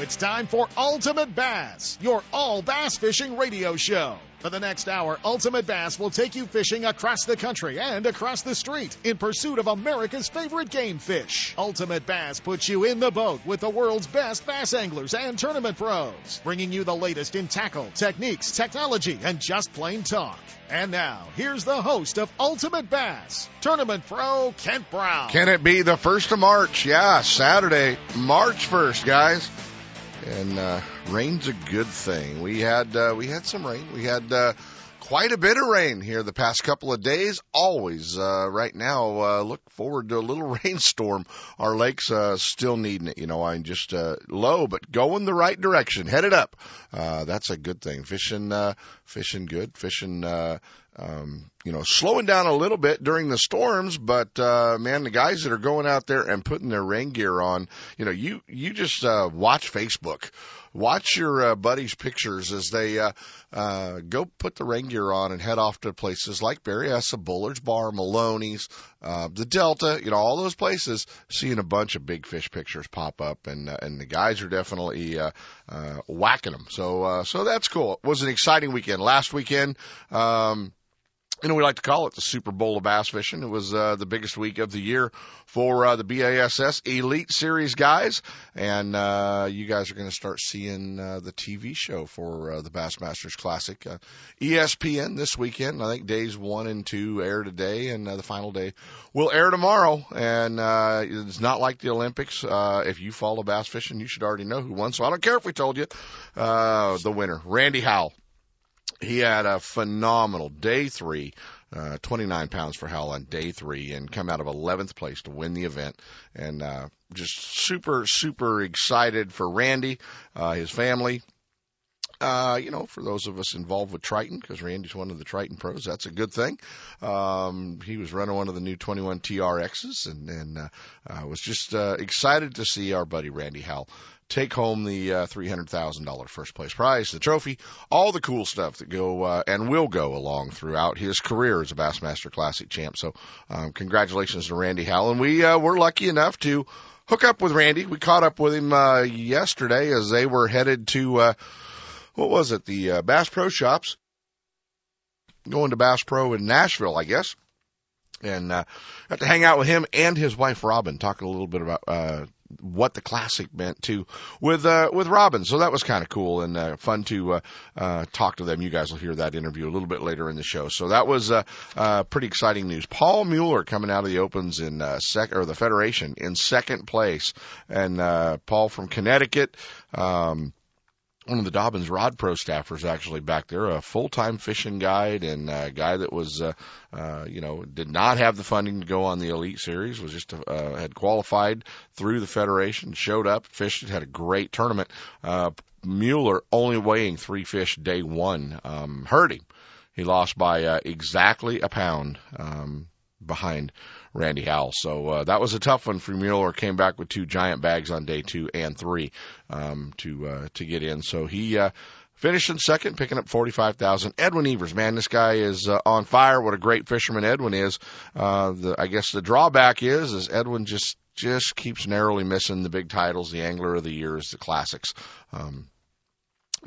it's time for Ultimate Bass, your all bass fishing radio show. For the next hour, Ultimate Bass will take you fishing across the country and across the street in pursuit of America's favorite game fish. Ultimate Bass puts you in the boat with the world's best bass anglers and tournament pros, bringing you the latest in tackle, techniques, technology, and just plain talk. And now, here's the host of Ultimate Bass, Tournament Pro Kent Brown. Can it be the 1st of March? Yeah, Saturday, March 1st, guys and uh, rain's a good thing. We had uh, we had some rain. We had uh, quite a bit of rain here the past couple of days. Always uh, right now, uh, look forward to a little rainstorm. Our lakes uh, still needing it. You know, I'm just uh, low, but going the right direction, headed up. Uh, that's a good thing. Fishing, uh, fishing good. Fishing. Uh, um, you know, slowing down a little bit during the storms, but uh, man, the guys that are going out there and putting their rain gear on, you know, you you just uh, watch Facebook, watch your uh, buddies' pictures as they uh, uh, go put the rain gear on and head off to places like Berryessa, Bullards Bar, Melones, uh, the Delta, you know, all those places. Seeing a bunch of big fish pictures pop up, and uh, and the guys are definitely uh, uh, whacking them. So uh, so that's cool. It was an exciting weekend. Last weekend. Um, you know, we like to call it the Super Bowl of bass fishing. It was uh, the biggest week of the year for uh, the BASS Elite Series guys, and uh, you guys are going to start seeing uh, the TV show for uh, the Bassmasters Classic. Uh, ESPN this weekend. I think days one and two air today, and uh, the final day will air tomorrow. And uh, it's not like the Olympics. Uh, if you follow bass fishing, you should already know who won. So I don't care if we told you uh, the winner, Randy Howell he had a phenomenal day three, uh, 29 pounds for Howell on day three, and come out of 11th place to win the event. And uh, just super, super excited for Randy, uh, his family. Uh, you know, for those of us involved with Triton, because Randy's one of the Triton pros, that's a good thing. Um, he was running one of the new 21 TRXs and, and uh, uh, was just uh, excited to see our buddy Randy Howell take home the uh, $300,000 first place prize, the trophy, all the cool stuff that go uh, and will go along throughout his career as a Bassmaster Classic champ. So, um, congratulations to Randy Howell. And we uh, were lucky enough to hook up with Randy. We caught up with him uh, yesterday as they were headed to, uh, what was it, the uh, Bass Pro shops, going to Bass Pro in Nashville, I guess. And uh, got to hang out with him and his wife Robin, talking a little bit about uh, what the classic meant to with uh, with Robin. So that was kind of cool and uh, fun to uh, uh, talk to them. You guys will hear that interview a little bit later in the show. So that was uh, uh, pretty exciting news. Paul Mueller coming out of the Opens in uh, or the Federation in second place, and uh, Paul from Connecticut. Um, one of the Dobbins Rod Pro staffers actually back there, a full-time fishing guide and a guy that was, uh, uh, you know, did not have the funding to go on the Elite Series, was just uh, had qualified through the Federation, showed up, fished, had a great tournament. Uh, Mueller only weighing three fish day one, um, hurt him. He lost by uh, exactly a pound um, behind Randy Howell. So uh, that was a tough one for Mueller. Came back with two giant bags on day two and three um, to uh, to get in. So he uh, finished in second, picking up forty five thousand. Edwin Evers, man, this guy is uh, on fire. What a great fisherman Edwin is. Uh, the, I guess the drawback is is Edwin just just keeps narrowly missing the big titles, the Angler of the Years, the classics. Um,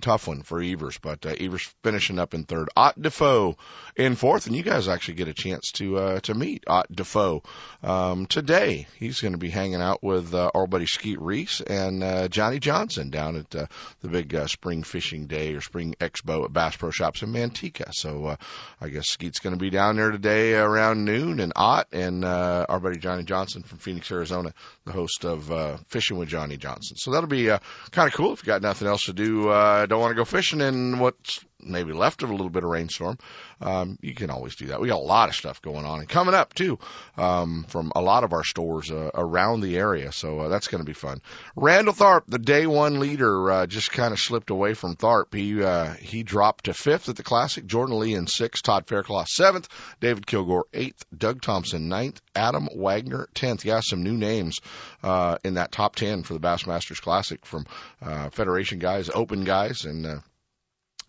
tough one for Evers, but uh, Evers finishing up in third. Ott Defoe in fourth, and you guys actually get a chance to uh, to meet Ott Defoe um, today. He's going to be hanging out with uh, our buddy Skeet Reese and uh, Johnny Johnson down at uh, the big uh, spring fishing day or spring expo at Bass Pro Shops in Manteca. So uh, I guess Skeet's going to be down there today around noon, and Ott and uh, our buddy Johnny Johnson from Phoenix, Arizona, the host of uh, Fishing with Johnny Johnson. So that'll be uh, kind of cool if you got nothing else to do. Uh, don't want to go fishing in what's maybe left of a little bit of rainstorm, um, you can always do that. We got a lot of stuff going on and coming up too um, from a lot of our stores uh, around the area. So uh, that's going to be fun. Randall Tharp, the day one leader, uh, just kind of slipped away from Tharp. He uh, he dropped to fifth at the Classic. Jordan Lee in sixth. Todd Faircloth seventh. David Kilgore eighth. Doug Thompson ninth. Adam Wagner tenth. Yeah, some new names uh, in that top ten for the Bassmasters Classic from uh, Federation guys, Open guys, and uh,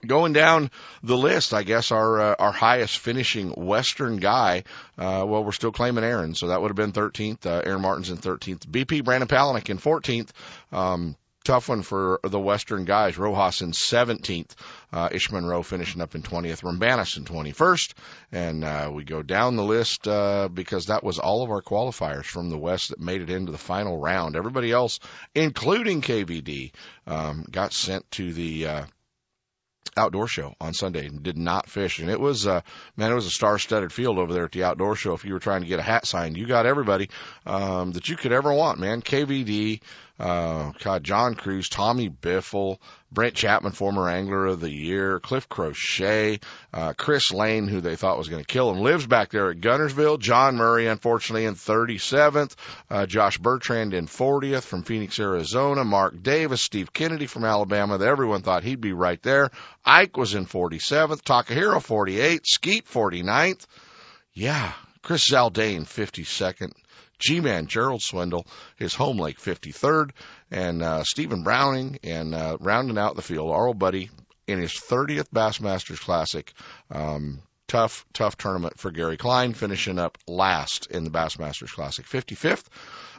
going down the list, I guess our uh, our highest finishing Western guy. Uh, well, we're still claiming Aaron, so that would have been 13th. Uh, Aaron Martens in 13th. BP Brandon Palaniuk in 14th. Um, tough one for the Western guys. Rojas in 17th, uh, Ish Monroe finishing up in 20th, Rambanis in 21st, and uh, we go down the list uh, because that was all of our qualifiers from the West that made it into the final round. Everybody else, including KVD, um, got sent to the uh, outdoor show on Sunday and did not fish. And it was, uh, man, it was a star-studded field over there at the outdoor show. If you were trying to get a hat signed, you got everybody um, that you could ever want, man. KVD, uh, God, John Crews, Tommy Biffle, Brent Chapman, former angler of the year, Cliff Crochet, uh, Chris Lane, who they thought was going to kill him, lives back there at Guntersville. John Murray, unfortunately, in 37th. Uh, Josh Bertrand in 40th from Phoenix, Arizona. Mark Davis, Steve Kennedy from Alabama. Everyone thought he'd be right there. Ike was in 47th. Takahiro 48th. Skeet 49th. Yeah. Chris Zaldain 52nd. G-Man Gerald Swindle, his home lake 53rd, and uh, Stephen Browning, and uh, rounding out the field, our old buddy in his 30th Bassmasters Classic. Um, tough, tough tournament for Gary Klein, finishing up last in the Bassmasters Classic, 55th.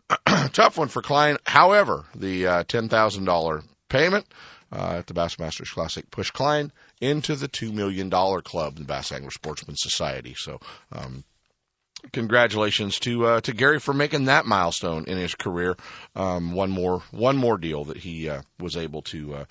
tough one for Klein. However, the uh, $10,000 payment uh, at the Bassmasters Classic pushed Klein into the $2 million club, the Bass Angler Sportsman Society. So, um, congratulations to uh, to Gary for making that milestone in his career. Um, one more one more deal that he uh, was able to uh,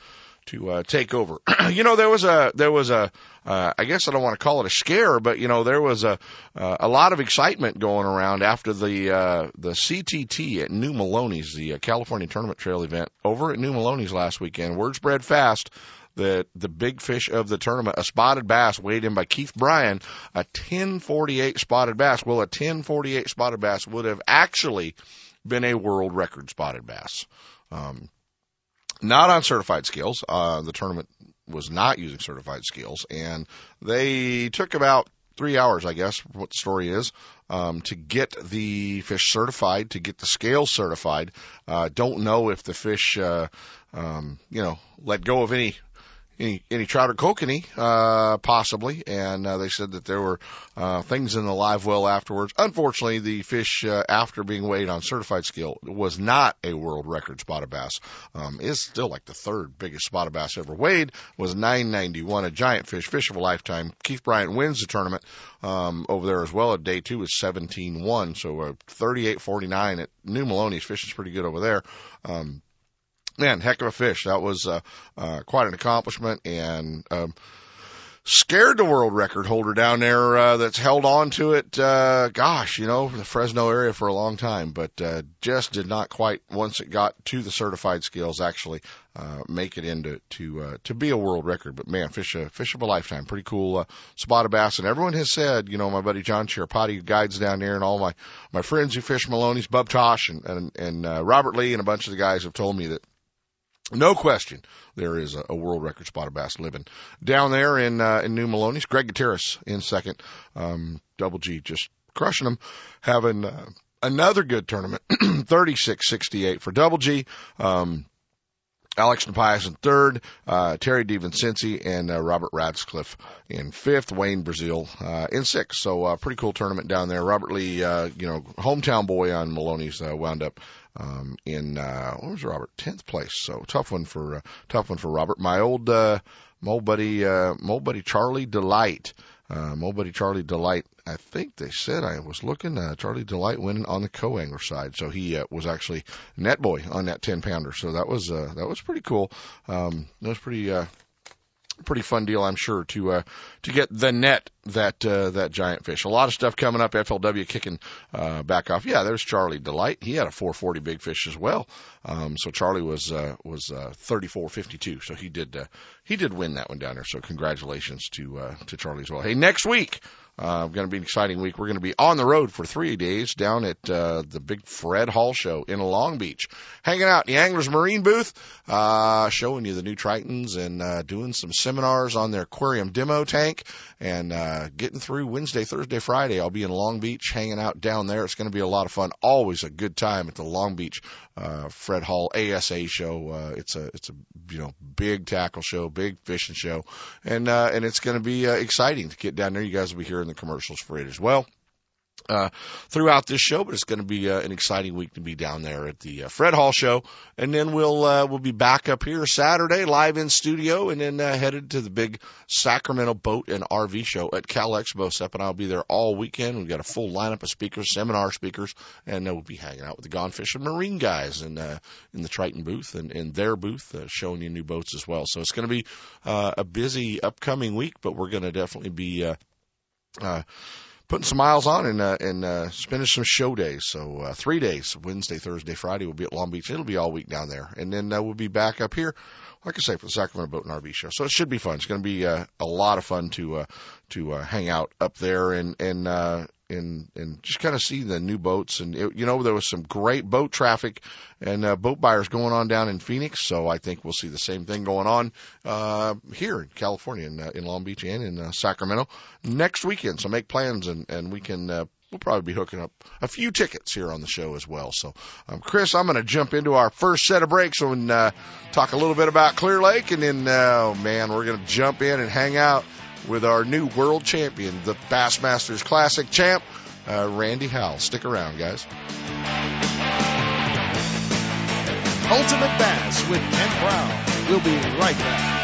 to uh, take over. you know, there was a there was a uh, I guess I don't want to call it a scare, but you know there was a uh, a lot of excitement going around after the uh, the CTT at New Melones, the uh, California Tournament Trail event over at New Melones last weekend. Word spread fast that the big fish of the tournament, a spotted bass weighed in by Keith Bryan, a 1048 spotted bass. Well, a 1048 spotted bass would have actually been a world record spotted bass. Um, not on certified scales. Uh, the tournament was not using certified scales, and they took about three hours, I guess, what the story is, um, to get the fish certified, to get the scales certified. Uh, don't know if the fish, uh, um, you know, let go of any any any trout or kokanee, uh, possibly, and uh, they said that there were uh, things in the live well afterwards. Unfortunately, the fish uh, after being weighed on certified scale was not a world record spotted bass. Um, is still like the third biggest spotted bass ever weighed. Was 991, a giant fish, fish of a lifetime. Keith Bryant wins the tournament um, over there as well. At day two is 17-1, so uh, 38-49 at New Melones. Fishing's pretty good over there. Um, man, heck of a fish. That was uh, uh, quite an accomplishment and um, scared the world record holder down there uh, that's held on to it. Uh, gosh, you know, the Fresno area for a long time, but uh, just did not quite once it got to the certified scales actually uh, make it into to uh, to be a world record. But man, fish a fish of a lifetime, pretty cool uh, spotted bass. And everyone has said, you know, my buddy John Chirapati who guides down there, and all my my friends who fish Melones, Bub Tosh and and, and uh, Robert Lee, and a bunch of the guys have told me that no question, there is a, a world record spotted bass living down there in uh, in New Melones. Greg Gutierrez in second, um, Double G just crushing them, having uh, another good tournament, 36-68 for Double G. Um, Alex Nepias in third, uh, Terry DeVincenzi and uh, Robert Radscliffe in fifth, Wayne Brazil uh, in sixth. So uh, pretty cool tournament down there. Robert Lee, uh, you know, hometown boy on Melones, uh, wound up um, in uh, what was Robert tenth place. So tough one for uh, tough one for Robert. My old uh, my old buddy uh, my old buddy Charlie Delight. Uh, my old buddy Charlie Delight. I think they said I was looking. Uh, Charlie Delight winning on the co-angler side, so he uh, was actually net boy on that ten pounder. So that was uh, that was pretty cool. Um, that was pretty uh, pretty fun deal, I'm sure, to uh, to get the net that uh, that giant fish. A lot of stuff coming up. FLW kicking uh, back off. Yeah, there's Charlie Delight. He had a 440 big fish as well. Um, so Charlie was uh, was uh, 34.52. So he did uh, he did win that one down there. So congratulations to uh, to Charlie as well. Hey, next week uh, going to be an exciting week. We're going to be on the road for three days down at uh, the big Fred Hall show in Long Beach, hanging out in the Anglers Marine booth, uh, showing you the new Tritons and uh, doing some seminars on their aquarium demo tank and uh, getting through Wednesday, Thursday, Friday. I'll be in Long Beach, hanging out down there. It's going to be a lot of fun. Always a good time at the Long Beach uh, Fred Hall ASA show. Uh, it's a it's a you know big tackle show, big fishing show, and uh, and it's going to be uh, exciting to get down there. You guys will be hearing the commercials for it as well. Uh, throughout this show, but it's going to be uh, an exciting week to be down there at the uh, Fred Hall show, and then we'll uh, we'll be back up here Saturday live in studio, and then uh, headed to the big Sacramento Boat and RV show at Cal Expo. Sep and I'll be there all weekend. We've got a full lineup of speakers, seminar speakers, and uh, we'll be hanging out with the Gone Fishing Marine guys and uh, in the Triton booth and in their booth, showing you new boats as well. So it's going to be a busy upcoming week, but we're going to definitely be. Uh, uh, putting some miles on and uh, and uh, spending some show days. So uh, three days, Wednesday, Thursday, Friday, we'll be at Long Beach. It'll be all week down there, and then uh, we'll be back up here. Like I say, for the Sacramento Boat and RV Show, so it should be fun. It's going to be uh, a lot of fun to uh, to uh, hang out up there and and uh, and and just kind of see the new boats. And it, you know, there was some great boat traffic and uh, boat buyers going on down in Phoenix. So I think we'll see the same thing going on uh, here in California, in, uh, in Long Beach and in uh, Sacramento next weekend. So make plans and and we can. Uh, We'll probably be hooking up a few tickets here on the show as well. So, um, Chris, I'm going to jump into our first set of breaks and uh, talk a little bit about Clear Lake, and then, uh, oh man, we're going to jump in and hang out with our new world champion, the Bassmasters Classic champ, uh, Randy Howell. Stick around, guys. Ultimate Bass with Kent Brown. We'll be right back.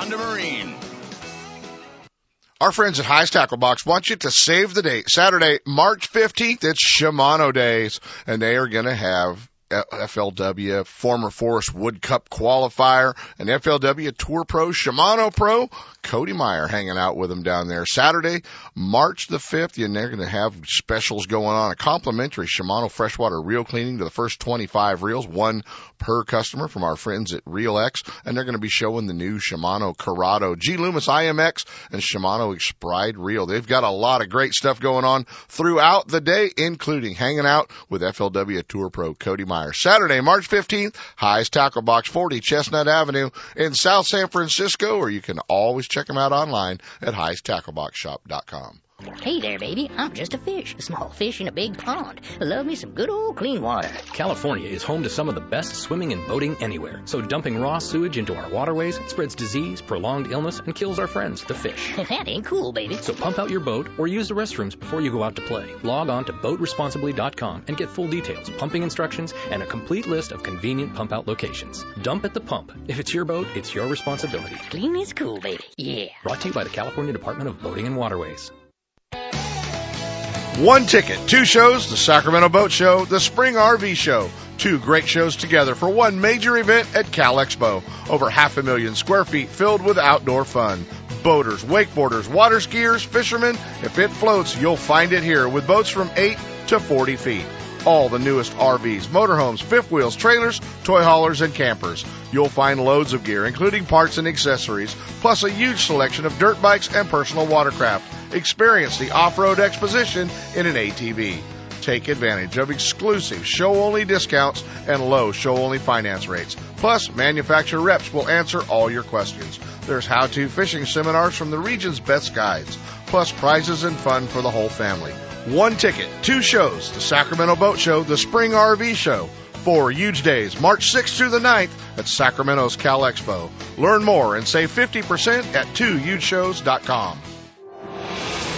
Marine. Our friends at Hi's Tackle Box want you to save the date. Saturday, March 15th, it's Shimano Days, and they are going to have FLW former Forest Wood Cup qualifier, an FLW Tour Pro, Shimano Pro, Cody Meyer hanging out with them down there Saturday, March the 5th, and they're going to have specials going on. A complimentary Shimano freshwater reel cleaning to the first 25 reels, one per customer from our friends at Reel X, and they're going to be showing the new Shimano Curado G Loomis IMX and Shimano Expride reel. They've got a lot of great stuff going on throughout the day, including hanging out with FLW Tour Pro Cody Meyer. Saturday, March 15th, Hi's Tackle Box 40 Chestnut Avenue in South San Francisco, or you can always check them out online at highesttackleboxshop.com. Hey there, baby. I'm just a fish, a small fish in a big pond. I love me some good old clean water. California is home to some of the best swimming and boating anywhere. So dumping raw sewage into our waterways spreads disease, prolonged illness, and kills our friends, the fish. that ain't cool, baby. So pump out your boat or use the restrooms before you go out to play. Log on to boatresponsibly.com and get full details, pumping instructions, and a complete list of convenient pump out locations. Dump at the pump. If it's your boat, it's your responsibility. Clean is cool, baby. Yeah. Brought to you by the California Department of Boating and Waterways. One ticket, two shows, the Sacramento Boat Show, the Spring RV Show. Two great shows together for one major event at Cal Expo. Over half a million square feet filled with outdoor fun. Boaters, wakeboarders, water skiers, fishermen, if it floats, you'll find it here with boats from 8 to 40 feet. All the newest RVs, motorhomes, fifth wheels, trailers, toy haulers, and campers. You'll find loads of gear, including parts and accessories, plus a huge selection of dirt bikes and personal watercraft. Experience the off-road exposition in an ATV. Take advantage of exclusive show-only discounts and low show-only finance rates. Plus, manufacturer reps will answer all your questions. There's how-to fishing seminars from the region's best guides, plus prizes and fun for the whole family. One ticket, two shows, the Sacramento Boat Show, the Spring RV Show, four huge days, March 6th through the 9th at Sacramento's Cal Expo. Learn more and save 50% at twohugeshows.com.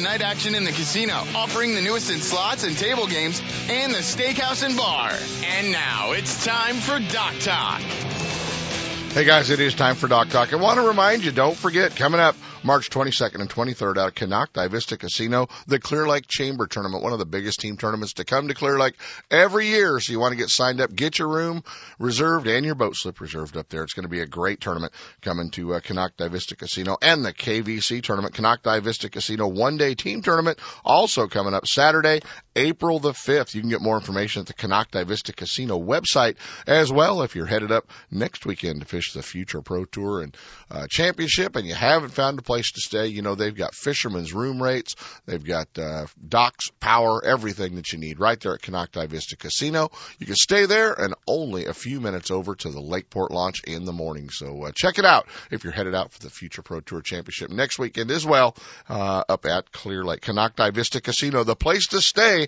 night action in the casino, offering the newest in slots and table games, and the steakhouse and bar. And now it's time for Dock Talk. Hey guys, it is time for Dock Talk. I want to remind you, don't forget, coming up March 22nd and 23rd out at Konocti Vista Casino, the Clear Lake Chamber Tournament, one of the biggest team tournaments to come to Clear Lake every year. So you want to get signed up, get your room reserved and your boat slip reserved up there. It's going to be a great tournament coming to uh, Konocti Vista Casino and the KVC tournament, Konocti Vista Casino one day team tournament, also coming up Saturday, April the 5th. You can get more information at the Konocti Vista Casino website as well if you're headed up next weekend to fish the Future Pro Tour and uh, Championship and you haven't found a place to stay. You know, they've got fishermen's room rates. They've got uh, docks, power, everything that you need right there at Konocti Vista Casino. You can stay there and only a few minutes over to the Lakeport launch in the morning. So uh, check it out if you're headed out for the Future Pro Tour Championship next weekend as well uh, up at Clear Lake. Konocti Vista Casino, the place to stay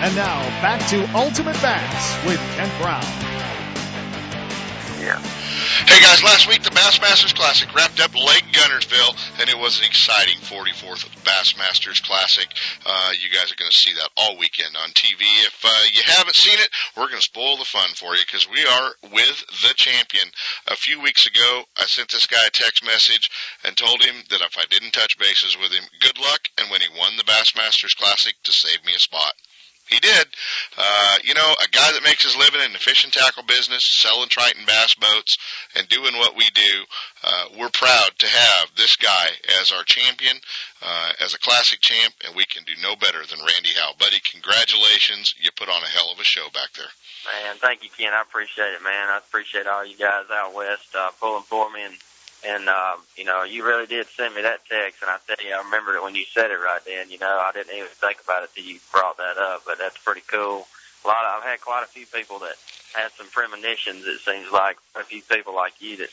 And now back to Ultimate Bass with Kent Brown. Yeah. Hey guys, last week the Bassmasters Classic wrapped up Lake Guntersville, and it was an exciting 44th Bassmasters Classic. Uh, you guys are going to see that all weekend on TV. If uh, you haven't seen it, we're going to spoil the fun for you because we are with the champion. A few weeks ago, I sent this guy a text message and told him that if I didn't touch bases with him, good luck, and when he won the Bassmasters Classic, to save me a spot. He did. Uh, you know, a guy that makes his living in the fish and tackle business, selling Triton bass boats, and doing what we do. Uh, we're proud to have this guy as our champion, uh, as a classic champ, and we can do no better than Randy Howell. Buddy, congratulations. You put on a hell of a show back there. Man, thank you, Ken. I appreciate it, man. I appreciate all you guys out west uh, pulling for me and and uh, you know, you really did send me that text, and I tell you, I remember it when you said it right then. You know, I didn't even think about it till you brought that up, but that's pretty cool. A lot of, I've had quite a few people that had some premonitions. It seems like a few people like you that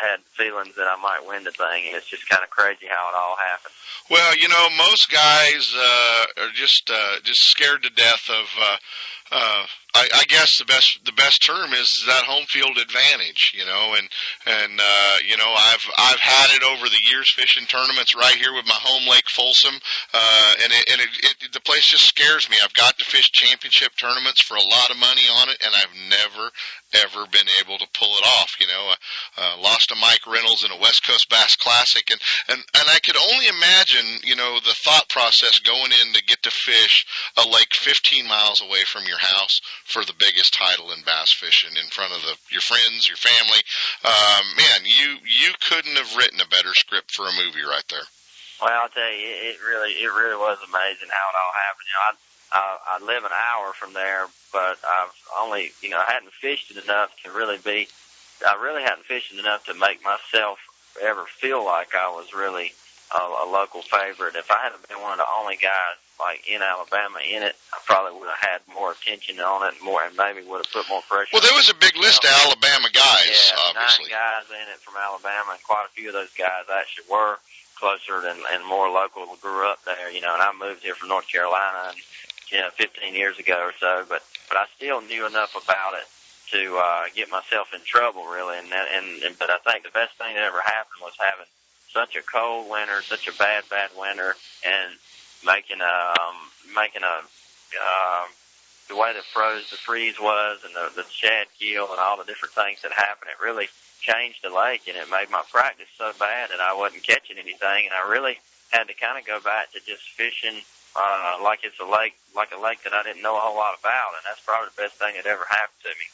had feelings that I might win the thing, and it's just kind of crazy how it all happened. Well, you know, most guys uh, are just uh, just scared to death of. Uh, uh, I, I guess the best the best term is that home field advantage, you know, and and uh, you know I've I've had it over the years fishing tournaments right here with my home lake Folsom, uh, and it, and it, it the place just scares me. I've got to fish championship tournaments for a lot of money on it, and I've never ever been able to pull it off. You know, uh, uh, lost to Mike Reynolds in a West Coast Bass Classic, and and and I could only imagine, you know, the thought process going in to get to fish a lake 15 miles away from your house for the biggest title in bass fishing in front of the your friends, your family. Um, man, you you couldn't have written a better script for a movie right there. Well, I'll tell you, it, it really it really was amazing how it all happened. You know, I uh, I live an hour from there, but I've only, you know, I hadn't fished it enough to really be. I really hadn't fished it enough to make myself ever feel like I was really a, a local favorite. If I hadn't been one of the only guys like in Alabama in it, I probably would have had more attention on it, more, and maybe would have put more pressure. Well, there was a big list of Alabama guys, yeah, obviously. nine guys in it from Alabama, and quite a few of those guys actually were closer and, and more local. Grew up there, you know, and I moved here from North Carolina, and, you know, 15 years ago or so. But but I still knew enough about it to uh, get myself in trouble, really. And, that, and and but I think the best thing that ever happened was having such a cold winter, such a bad bad winter, and making a um, making a um, the way the froze the freeze was and the the shad kill and all the different things that happened. It really changed the lake and it made my practice so bad that I wasn't catching anything and I really had to kind of go back to just fishing uh, like it's a lake, like a lake that I didn't know a whole lot about, and that's probably the best thing that ever happened to me.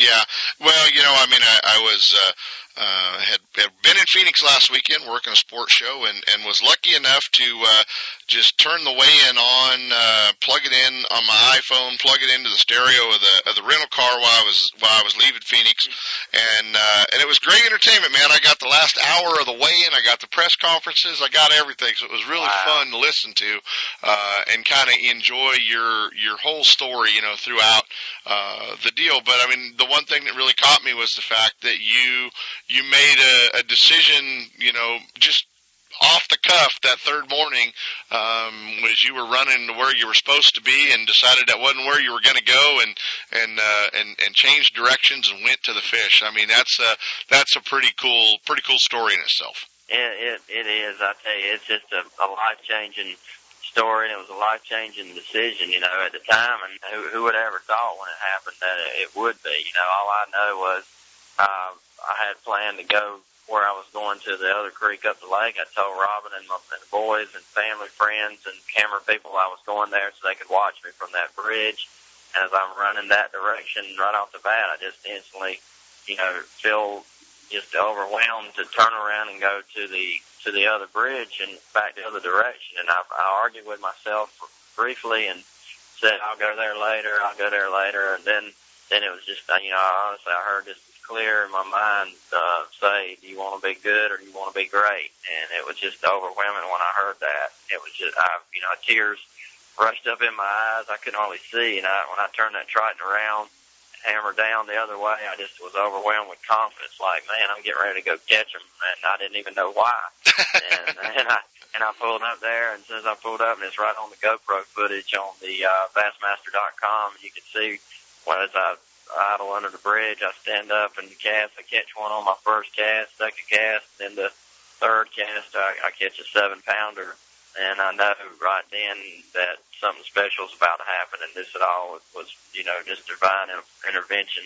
Yeah, well, you know, I mean, I, I was uh, uh, had, had been in Phoenix last weekend working a sports show, and and was lucky enough to uh, just turn the weigh-in on, uh, plug it in on my iPhone, plug it into the stereo of the of the rental car while I was while I was leaving Phoenix, and uh, and it was great entertainment, man. I got the last hour of the weigh-in, I got the press conferences, I got everything, so it was really Wow. fun to listen to, uh, and kind of enjoy your your whole story, you know, throughout uh, the deal. But I mean, the one thing that really caught me was the fact that you you made a, a decision, you know, just off the cuff that third morning um, was you were running to where you were supposed to be and decided that wasn't where you were going to go and and uh, and and changed directions and went to the fish. I mean, that's a that's a pretty cool pretty cool story in itself. It it, it is. I tell you, it's just a, a life changing story, and it was a life changing decision. You know, at the time, and who, who would ever thought when it happened that it would be? You know, all I know was uh, I had planned to go where I was going to the other creek up the lake. I told Robin and, my, and the boys and family, friends, and camera people I was going there so they could watch me from that bridge. And as I'm running that direction right off the bat, I just instantly, you know, feel just overwhelmed to turn around and go to the to the other bridge and back the other direction. And I, I argued with myself briefly and said, "I'll go there later. I'll go there later." And then then it was just, uh, you know, honestly, I heard this clear in my mind uh, say, "Do you want to be good or do you want to be great?" And it was just overwhelming when I heard that. It was just, I, you know, tears rushed up in my eyes. I couldn't hardly see. And I, when I turned that Triton around, hammer down the other way, I just was overwhelmed with confidence. Like, man, I'm getting ready to go catch him, and I didn't even know why. and, and I and I pulled up there, and as soon as I pulled up, and it's right on the GoPro footage on the uh, Bassmaster.com, you can see when as I idle under the bridge, I stand up and cast. I catch one on my first cast, second cast, then the third cast, I, I catch a seven pounder. And I know right then that something special is about to happen, and this at all was, was you know, just divine intervention.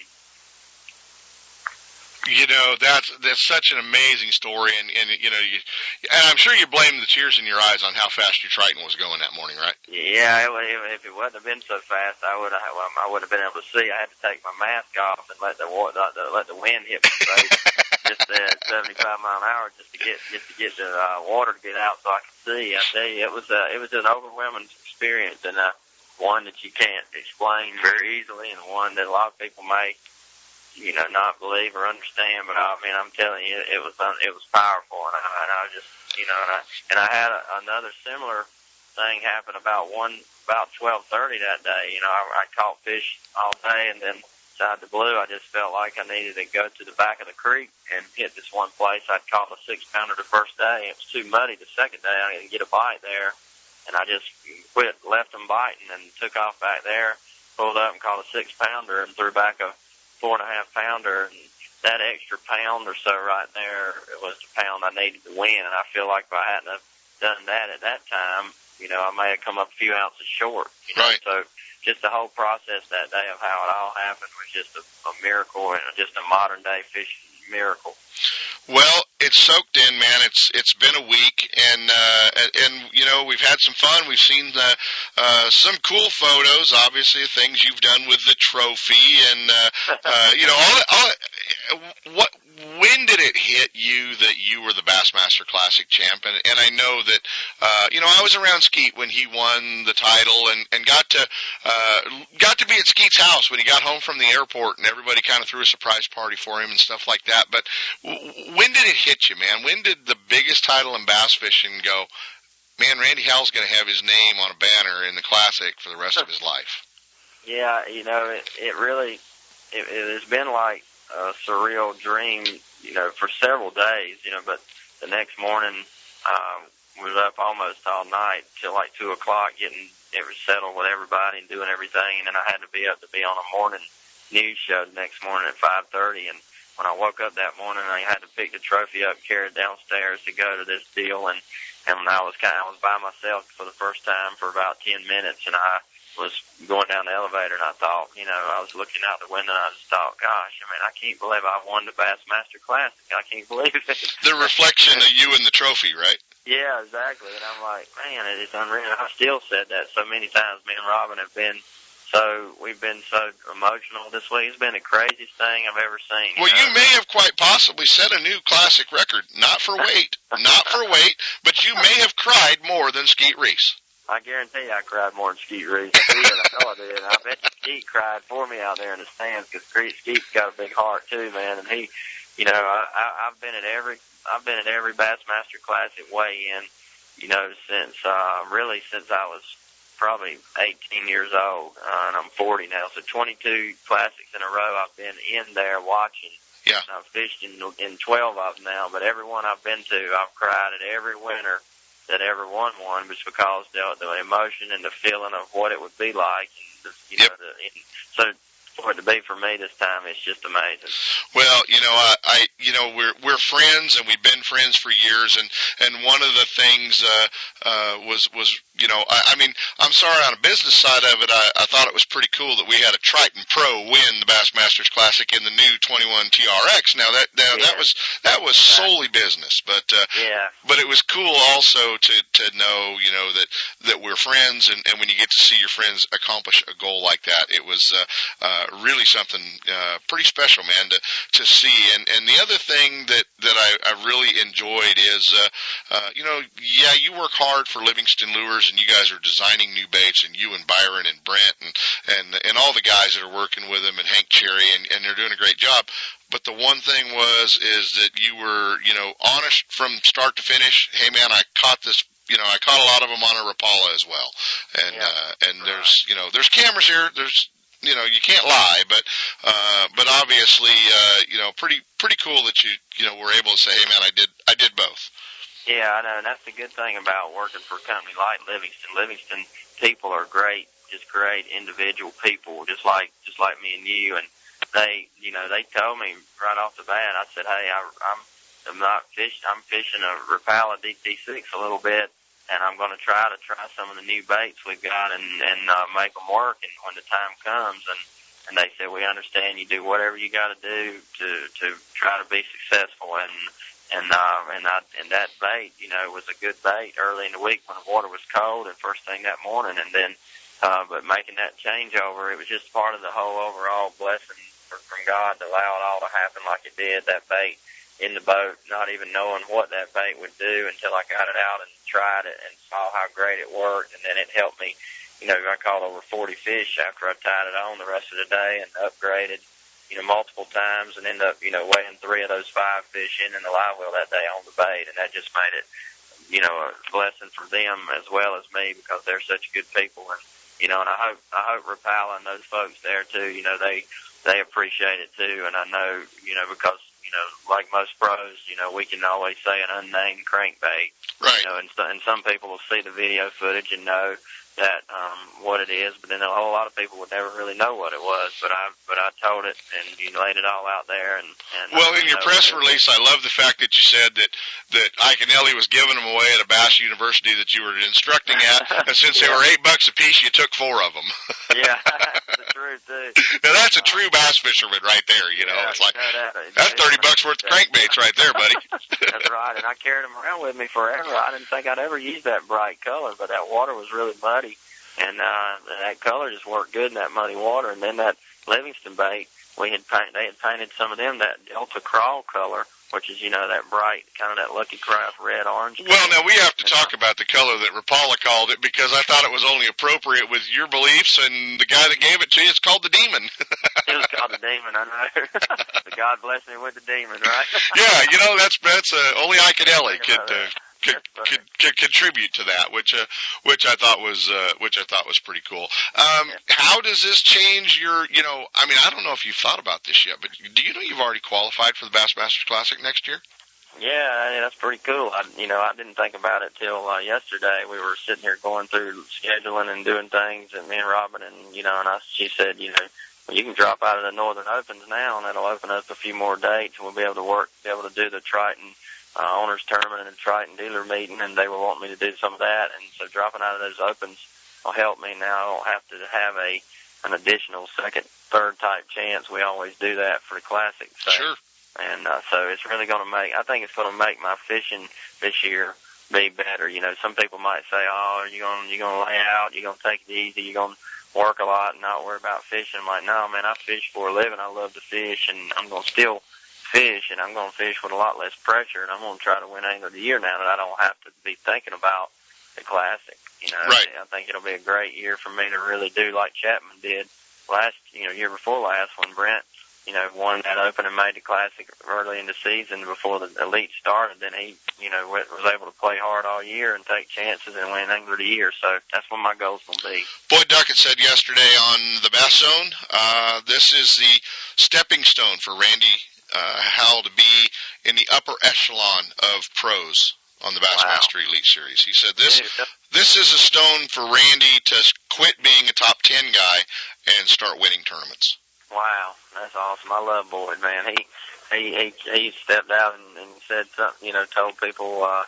You know, that's that's such an amazing story, and and you know, you, and I'm sure you blame the tears in your eyes on how fast your Triton was going that morning, right? Yeah, it, if it wouldn't have been so fast, I would have I would have been able to see. I had to take my mask off and let the let the, let the wind hit my face just at 75 mile an hour just to get just to get the uh, water to get out so I could see. I tell you, it was uh, it was an overwhelming experience and uh, one that you can't explain very easily, and one that a lot of people may you know not believe or understand. But I mean, I'm telling you, it was it was powerful, and I, and I just you know, and I and I had a, another similar thing happen about one about twelve thirty that day. You know, I, I caught fish all day, and then out the blue, I just felt like I needed to go to the back of the creek and hit this one place. I'd caught a six pounder the first day. It was too muddy the second day. I didn't get a bite there, and I just quit, left them biting, and took off back there. Pulled up and caught a six pounder and threw back a four and a half pounder. And that extra pound or so right there was the pound I needed to win. And I feel like if I hadn't have done that at that time, you know, I may have come up a few ounces short. You know? Right. So just the whole process that day of how it all happened was just a, a miracle and just a modern day fishing miracle. Well, it's soaked in, man. It's it's been a week, and uh, and you know we've had some fun. We've seen the, uh, some cool photos, obviously things you've done with the trophy, and uh, uh, you know all, all what when did it hit you that you were the Bassmaster Classic champ? And, and I know that, uh, you know, I was around Skeet when he won the title and, and got to, uh, got to be at Skeet's house when he got home from the airport and everybody kind of threw a surprise party for him and stuff like that. But w- when did it hit you, man? When did the biggest title in bass fishing go, man, Randy Howell's going to have his name on a banner in the Classic for the rest of his life? Yeah, you know, it, it really, it, it has been like, a surreal dream, you know, for several days, you know, but the next morning, um, was up almost all night till like two o'clock getting it was settled with everybody and doing everything and then I had to be up to be on a morning news show the next morning at five thirty and when I woke up that morning I had to pick the trophy up, carry it downstairs to go to this deal and and I was kind of I was by myself for the first time for about ten minutes and I was going down the elevator and I thought, you know, I was looking out the window and I just thought, gosh, I mean, I can't believe I won the Bassmaster Classic. I can't believe it. The reflection of you in the trophy, right? Yeah, exactly. And I'm like, man, it is unreal. I've still said that so many times. Me and Robin have been so we've been so emotional this week. It's been the craziest thing I've ever seen. Well, you, know? you may have quite possibly set a new classic record, not for weight, not for weight, but you may have cried more than Skeet Reese. I guarantee I cried more than Skeet Reese. I know I did. I bet Skeet cried for me out there in the stands because Skeet's got a big heart too, man. And he, you know, I, I, I've been at every, I've been at every Bassmaster Classic weigh in, you know, since, uh, really since I was probably 18 years old, uh, and I'm 40 now. So 22 classics in a row I've been in there watching. Yeah. I've fished in, in 12 of them now, but every one I've been to, I've cried at every winter that ever won one was because the, the emotion and the feeling of what it would be like. And the, you yep. know, the, and so for it to be for me this time, it's just amazing. Well, you know, I, I, you know, we're we're friends and we've been friends for years, and and one of the things uh, uh, was was you know, I, I mean, I'm sorry on a business side of it, I, I thought it was pretty cool that we had a Triton Pro win the Bassmasters Classic in the new 21 TRX. Now that now, yeah. that was that was solely business, but uh, yeah, but it was cool also to to know you know that that we're friends, and and when you get to see your friends accomplish a goal like that, it was uh, uh, really something uh, pretty special, man, to to see. And and the other thing that that I, I really enjoyed is, uh, uh, you know, yeah, you work hard for Livingston Lures and you guys are designing new baits, and you and Byron and Brent and and and all the guys that are working with them, and Hank Cherry, and, and they're doing a great job. But the one thing was is that you were you know honest from start to finish. Hey man, I caught this you know, I caught a lot of them on a Rapala as well. And, yeah. uh, and there's, you know, there's cameras here. There's, you know, you can't lie, but, uh, but obviously, uh, you know, pretty, pretty cool that you, you know, were able to say, hey man, I did, I did both. Yeah, I know, and that's the good thing about working for a company like Livingston. Livingston people are great, just great individual people, just like just like me and you. And they, you know, they told me right off the bat. I said, hey, I, I'm I'm not fish. I'm fishing a Rapala DT6 a little bit, and I'm going to try to try some of the new baits we've got and and uh, make them work. And when the time comes, and and they said, we understand you do whatever you got to do to to try to be successful. And and uh, and I and that bait, you know, was a good bait early in the week when the water was cold and first thing that morning, and then, uh, but making that changeover, it was just part of the whole overall blessing from God to allow it all to happen like it did. That bait in the boat, not even knowing what that bait would do until I got it out and tried it and saw how great it worked, and then it helped me. You know, I caught over 40 fish after I tied it on the rest of the day and upgraded you know, multiple times and end up, you know, weighing three of those five fish in in the live well that day on the bait. And that just made it, you know, a blessing for them as well as me because they're such good people. And, you know, and I hope, I hope Rapala and those folks there too, you know, they, they appreciate it too. And I know, you know, because, know, like most pros, you know, we can always say an unnamed crankbait. Right. You know, and, and some people will see the video footage and know that um, what it is, but then a whole lot of people would never really know what it was. But I but I told it, and you laid it all out there. And, and well, in your press release, I love the fact that you said that that Iaconelli was giving them away at a Bass University that you were instructing at, and since yeah. they were eight bucks a piece, you took four of them. yeah, that's the truth too. Now that's a true bass fisherman right there. You know, yeah, it's like that, that's thirty bucks worth of crankbaits right there, buddy. that's right, and I carried them around with me forever. I didn't think I'd ever use that bright color, but that water was really muddy and uh, that color just worked good in that muddy water. And then that Livingston bait, we had paint, they had painted some of them that Delta Crawl color, which is you know that bright kind of that Lucky Craft red orange. Well, now we have to talk about the color that Rapala called it because I thought it was only appropriate with your beliefs, and the guy that gave it to you is called the Demon. it was called the Demon, I know. God bless me with the Demon, right? yeah, you know that's that's uh, only Iaconelli could. Uh, could, could, could contribute to that, which uh, which I thought was uh, which I thought was pretty cool. Um, how does this change your? You know, I mean, I don't know if you've thought about this yet, but do you know you've already qualified for the Bassmasters Classic next year? Yeah, that's pretty cool. I, you know, I didn't think about it till uh, yesterday. We were sitting here going through scheduling and doing things, and me and Robin, and you know, and I, she said, you know, well, you can drop out of the Northern Opens now, and that'll open up a few more dates, and we'll be able to work, be able to do the Triton uh, owners tournament and Triton dealer meeting, and they were wanting me to do some of that. And so dropping out of those opens will help me. Now I don't have to have a an additional second, third type chance. We always do that for the classics. So, sure. And uh, so it's really going to make. I think it's going to make my fishing this year be better. You know, some people might say, "Oh, you're going you're going to lay out, you're going to take it easy, you're going to work a lot and not worry about fishing." I'm like, no, man, I fish for a living. I love to fish, and I'm going to still fish, and I'm going to fish with a lot less pressure, and I'm going to try to win Angler of the Year now that I don't have to be thinking about the Classic. You know, right. I think it'll be a great year for me to really do like Chapman did last, you know, year before last when Brent, you know, won that Open and made the Classic early in the season before the Elite started. Then he, you know, was able to play hard all year and take chances and win Angler of the Year. So that's what my goal's going to be. Boyd Duckett said yesterday on the Bass Zone, uh, this is the stepping stone for Randy uh, Howell to be in the upper echelon of pros on the Bassmaster wow. Elite Series. He said this this is a stone for Randy to quit being a top ten guy and start winning tournaments. Wow, that's awesome. I love Boyd, man. He he he, he stepped out and, and said something, you know, told people uh,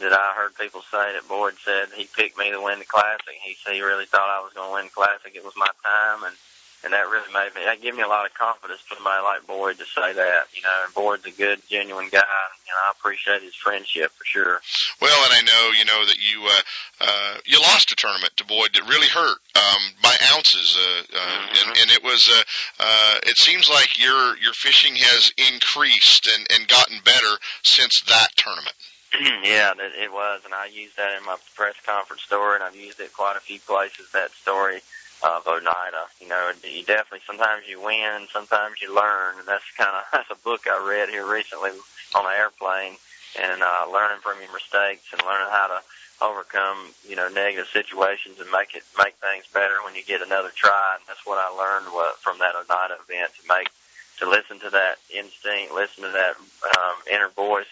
that I heard people say that Boyd said he picked me to win the classic. He said he really thought I was going to win the classic. It was my time, and and that really made me that gave me a lot of confidence for somebody like Boyd to say that. You know, and Boyd's a good, genuine guy. You know, I appreciate his friendship for sure. Well, and I know you know that you uh, uh, you lost a tournament to Boyd that really hurt um, by ounces, uh, uh, mm-hmm. and, and it was uh, uh, it seems like your your fishing has increased and, and gotten better since that tournament. yeah, it, it was, and I used that in my press conference story, and I've used it quite a few places. That story of Oneida. You know, you definitely sometimes you win, sometimes you learn, and that's kind of that's a book I read here recently on an airplane, and uh, learning from your mistakes and learning how to overcome you know negative situations and make it make things better when you get another try. And that's what I learned from that Oneida event to make to listen to that instinct, listen to that um, inner voice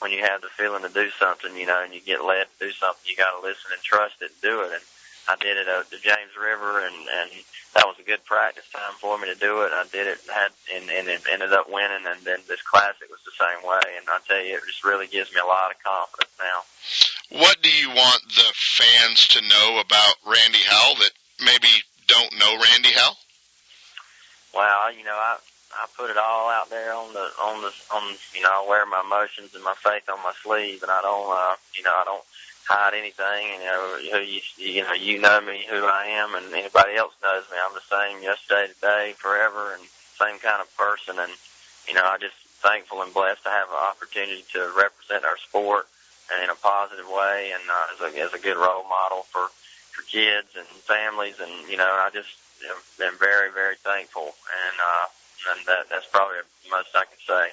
when you have the feeling to do something, you know, and you get led to do something, you got to listen and trust it and do it. And I did it at the James River, and and that was a good practice time for me to do it. I did it, had and and it ended up winning, and then this classic was the same way. And I tell you, it just really gives me a lot of confidence now. What do you want the fans to know about Randy Howell that maybe don't know Randy Howell? Well, you know, I I put it all out there on the on the on you know I wear my emotions and my faith on my sleeve, and I don't uh you know I don't hide anything. You know, you you know you know me, who I am, and anybody else knows me. I'm the same yesterday, today, forever, and same kind of person. And you know, I just thankful and blessed to have an opportunity to represent our sport in a positive way, and uh, as a as a good role model for for kids and families. And you know, I just you am very very thankful, and uh, and that that's probably the most I can say.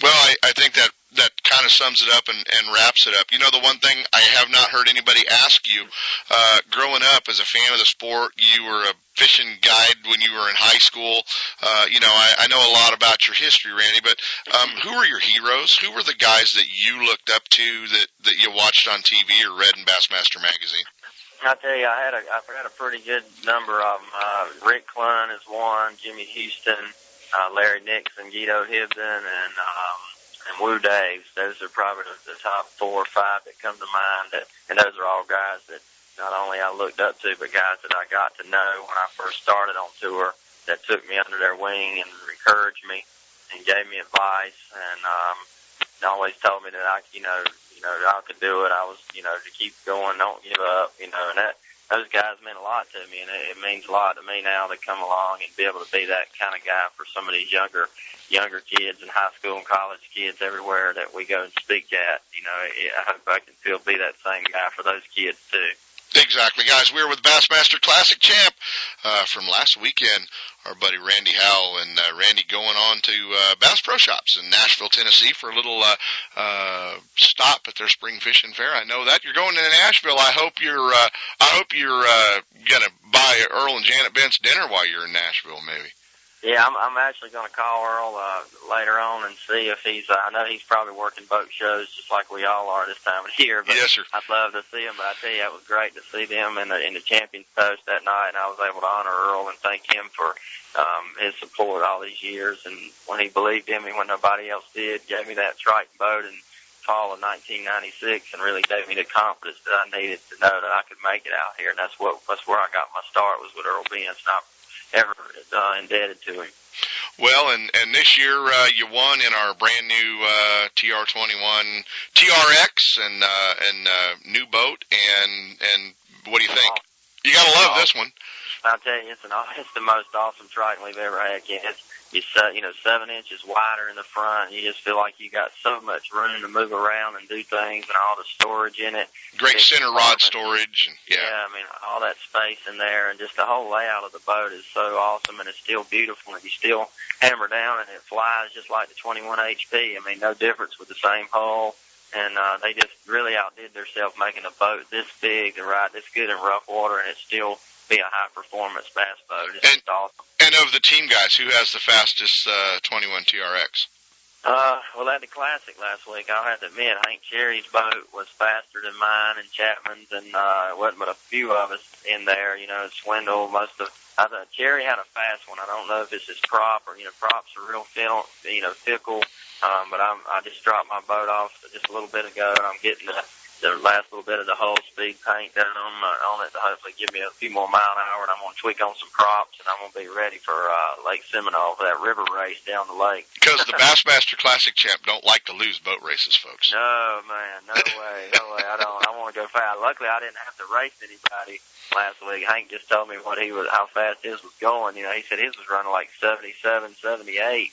Well, I, I think that that kind of sums it up and, and wraps it up. You know, the one thing I have not heard anybody ask you, uh, growing up as a fan of the sport, you were a fishing guide when you were in high school. Uh, you know, I, I know a lot about your history, Randy, but um, who were your heroes? Who were the guys that you looked up to that, that you watched on TV or read in Bassmaster magazine? I tell you, I had a I've had a pretty good number of them. Uh, Rick Clunn is one, Jimmy Houston, uh, Larry Nixon, Guido Hibdon, and um, and Woo Daves. Those are probably the, top four or five that come to mind. That, and those are all guys that not only I looked up to, but guys that I got to know when I first started on tour that took me under their wing and encouraged me and gave me advice and um, always told me that I, you know, you know, I could do it. I was, you know, to keep going, don't give up, you know, and that, those guys meant a lot to me and it, it means a lot to me now to come along and be able to be that kind of guy for some of these younger, younger kids and high school and college kids everywhere that we go and speak at. You know, I hope I can still be that same guy for those kids too. Exactly, guys. We're with Bassmaster Classic champ uh, from last weekend. Our buddy Randy Howell and uh, Randy going on to uh, Bass Pro Shops in Nashville, Tennessee, for a little uh, uh, stop at their spring fishing fair. I know that you're going to Nashville. I hope you're. Uh, I hope you're uh, gonna buy Earl and Janet Bentz dinner while you're in Nashville, maybe. Yeah, I'm, I'm actually going to call Earl uh, later on and see if he's. Uh, I know he's probably working boat shows just like we all are this time of year. But yes, sir. I'd love to see him. But I tell you, it was great to see them in the in the Champions Post that night, and I was able to honor Earl and thank him for um, his support all these years. And when he believed in me when nobody else did, gave me that Triton boat in fall of 1996, and really gave me the confidence that I needed to know that I could make it out here. And that's what that's where I got my start was with Earl Bentz. And I ever uh, indebted to him. Well, and and this year uh, you won in our brand new uh, TR21 TRX and uh, and uh, new boat. And and what do you think? You gotta love this one. I'll tell you, it's an it's the most awesome Triton we've ever had. It's you set, you know, seven inches wider in the front. You just feel like you got so much room to move around and do things, and all the storage in it. Great it's center rod storage, and yeah. yeah, I mean, all that space in there, and just the whole layout of the boat is so awesome, and it's still beautiful. And you still hammer down, and it flies just like the 21 HP. I mean, no difference with the same hull. And uh, they just really outdid themselves making a boat this big to ride this good in rough water, and it's still be a high performance bass boat. It's and, awesome. And of the team guys, who has the fastest uh, 21 TRX? Uh, well, at the classic last week, I'll have to admit, Hank Cherry's boat was faster than mine and Chapman's, and uh, it wasn't but a few of us in there. You know, Swindle, most of. I thought Cherry had a fast one. I don't know if it's his prop or you know, props are real fickle, you know, fickle. Um, but I'm, I just dropped my boat off just a little bit ago, and I'm getting the the last little bit of the hull speed paint done on uh, on it to hopefully give me a few more mile an hour, and I'm gonna tweak on some props, and I'm gonna be ready for uh, Lake Seminole for that river race down the lake. Because the Bassmaster Classic champ don't like to lose boat races, folks. No man, no way, no way. I don't. I want to go fast. Luckily, I didn't have to race anybody last week. Hank just told me what he was, how fast his was going. You know, he said his was running like 77, 78,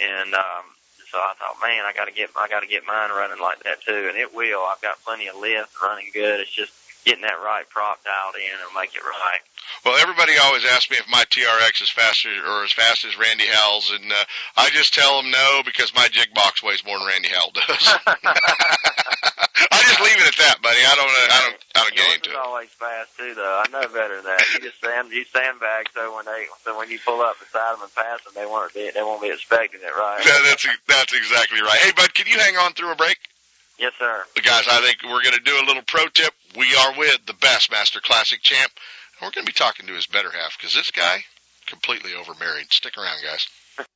and um, so I thought, man, I got to get I got to get mine running like that too, and it will. I've got plenty of lift, running good. It's just getting that right prop dialed in and make it right. Well, everybody always asks me if my TRX is faster or as fast as Randy Howell's, and uh, I just tell them no because my jig box weighs more than Randy Howell does. I just leave it at that, buddy. I don't, uh, I don't, I don't get into it. always fast too, though. I know better than that. You just sand, you sandbag so when they, so when you pull up beside them and pass them, they won't be, they won't be expecting it, right? Yeah, that's that's exactly right. Hey, bud, can you hang on through a break? Yes, sir. Guys, I think we're going to do a little pro tip. We are with the Bassmaster Classic champ. And we're going to be talking to his better half because this guy completely overmarried. Stick around, guys.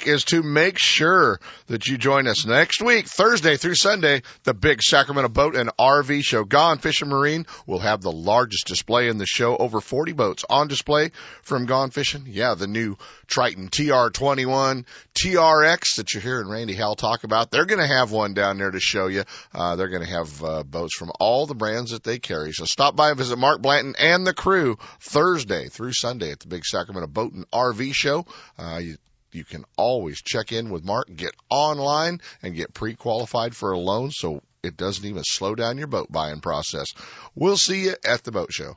is to make sure that you join us next week, Thursday through Sunday, the big Sacramento Boat and RV show. Gone Fishing Marine will have the largest display in the show, over 40 boats on display from Gone Fishing. Yeah, the new Triton TR21 TRX that you're hearing Randy Howell talk about. They're going to have one down there to show you. Uh, they're going to have uh, boats from all the brands that they carry. So stop by and visit Mark Blanton and the crew Thursday through Sunday at the big Sacramento Boat and RV show. Uh, you, you can always check in with Mark, get online and get pre-qualified for a loan so it doesn't even slow down your boat buying process. We'll see you at the boat show.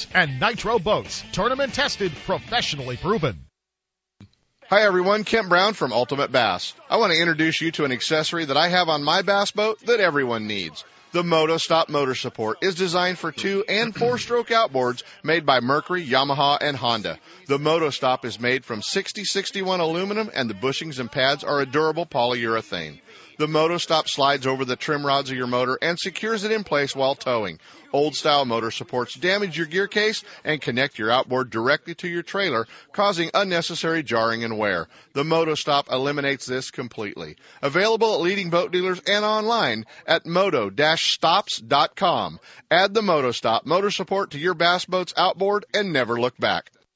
and Nitro Boats. Tournament tested, professionally proven. Hi everyone, Kent Brown from Ultimate Bass. I want to introduce you to an accessory that I have on my bass boat that everyone needs. The Moto Stop motor support is designed for two and four stroke outboards made by Mercury, Yamaha, and Honda. The Moto Stop is made from 6061 aluminum and the bushings and pads are a durable polyurethane. The Moto Stop slides over the trim rods of your motor and secures it in place while towing. Old style motor supports damage your gear case and connect your outboard directly to your trailer, causing unnecessary jarring and wear. The Moto Stop eliminates this completely. Available at leading boat dealers and online at moto-stops.com. Add the Moto Stop motor support to your bass boat's outboard and never look back.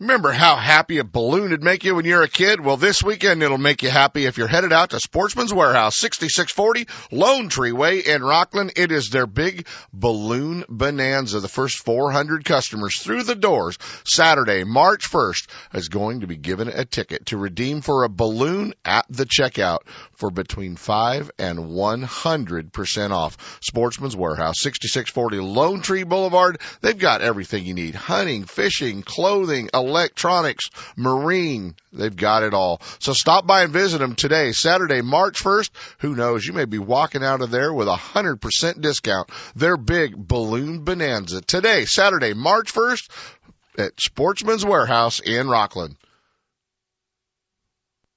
Remember how happy a balloon would make you when you're a kid? Well, this weekend it'll make you happy if you're headed out to Sportsman's Warehouse, 6640 Lone Tree Way in Rocklin. It is their big balloon bonanza. The first 400 customers through the doors Saturday, March 1st is going to be given a ticket to redeem for a balloon at the checkout for between 5 and 100% off. Sportsman's Warehouse, 6640 Lone Tree Boulevard. They've got everything you need. Hunting, fishing, clothing, electronics, marine. They've got it all. So stop by and visit them today, Saturday, March 1st. Who knows? You may be walking out of there with a 100% discount. Their big balloon bonanza today, Saturday, March 1st at Sportsman's Warehouse in Rocklin.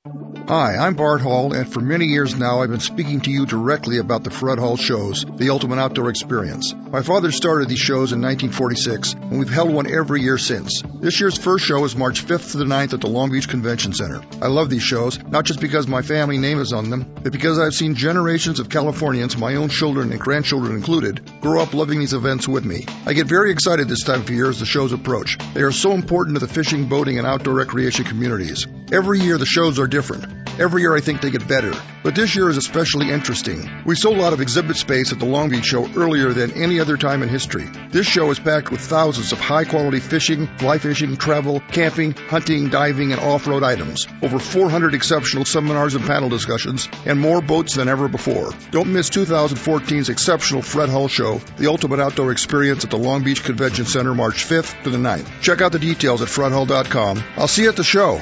Hi, I'm Bart Hall, and for many years now I've been speaking to you directly about the Fred Hall shows, the ultimate outdoor experience. My father started these shows in 1946, and we've held one every year since. This year's first show is March 5th to the 9th at the Long Beach Convention Center. I love these shows, not just because my family name is on them, but because I've seen generations of Californians, my own children and grandchildren included, grow up loving these events with me. I get very excited this time of year as the shows approach. They are so important to the fishing, boating, and outdoor recreation communities. Every year the shows are different. Every year I think they get better, but this year is especially interesting. We sold out of exhibit space at the Long Beach show earlier than any other time in history. This show is packed with thousands of high quality fishing, fly fishing, travel, camping, hunting, diving, and off road items. Over 400 exceptional seminars and panel discussions, and more boats than ever before. Don't miss 2014's exceptional Fred Hall show, the ultimate outdoor experience at the Long Beach Convention Center March 5th to the 9th. Check out the details at fredhall.com. I'll see you at the show.